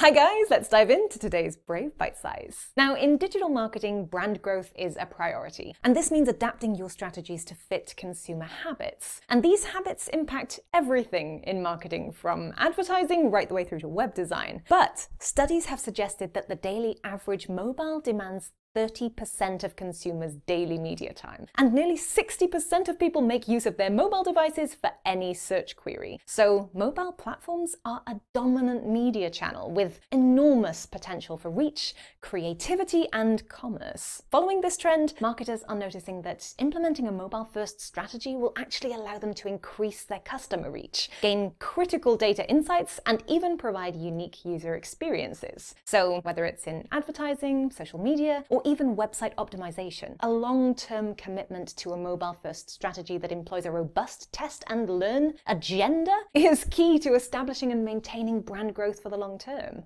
Hi guys, let's dive into today's Brave Bite Size. Now, in digital marketing, brand growth is a priority, and this means adapting your strategies to fit consumer habits. And these habits impact everything in marketing, from advertising right the way through to web design. But studies have suggested that the daily average mobile demands 30% of consumers' daily media time. And nearly 60% of people make use of their mobile devices for any search query. So, mobile platforms are a dominant media channel with enormous potential for reach, creativity, and commerce. Following this trend, marketers are noticing that implementing a mobile first strategy will actually allow them to increase their customer reach, gain critical data insights, and even provide unique user experiences. So, whether it's in advertising, social media, or even website optimization. A long term commitment to a mobile first strategy that employs a robust test and learn agenda is key to establishing and maintaining brand growth for the long term.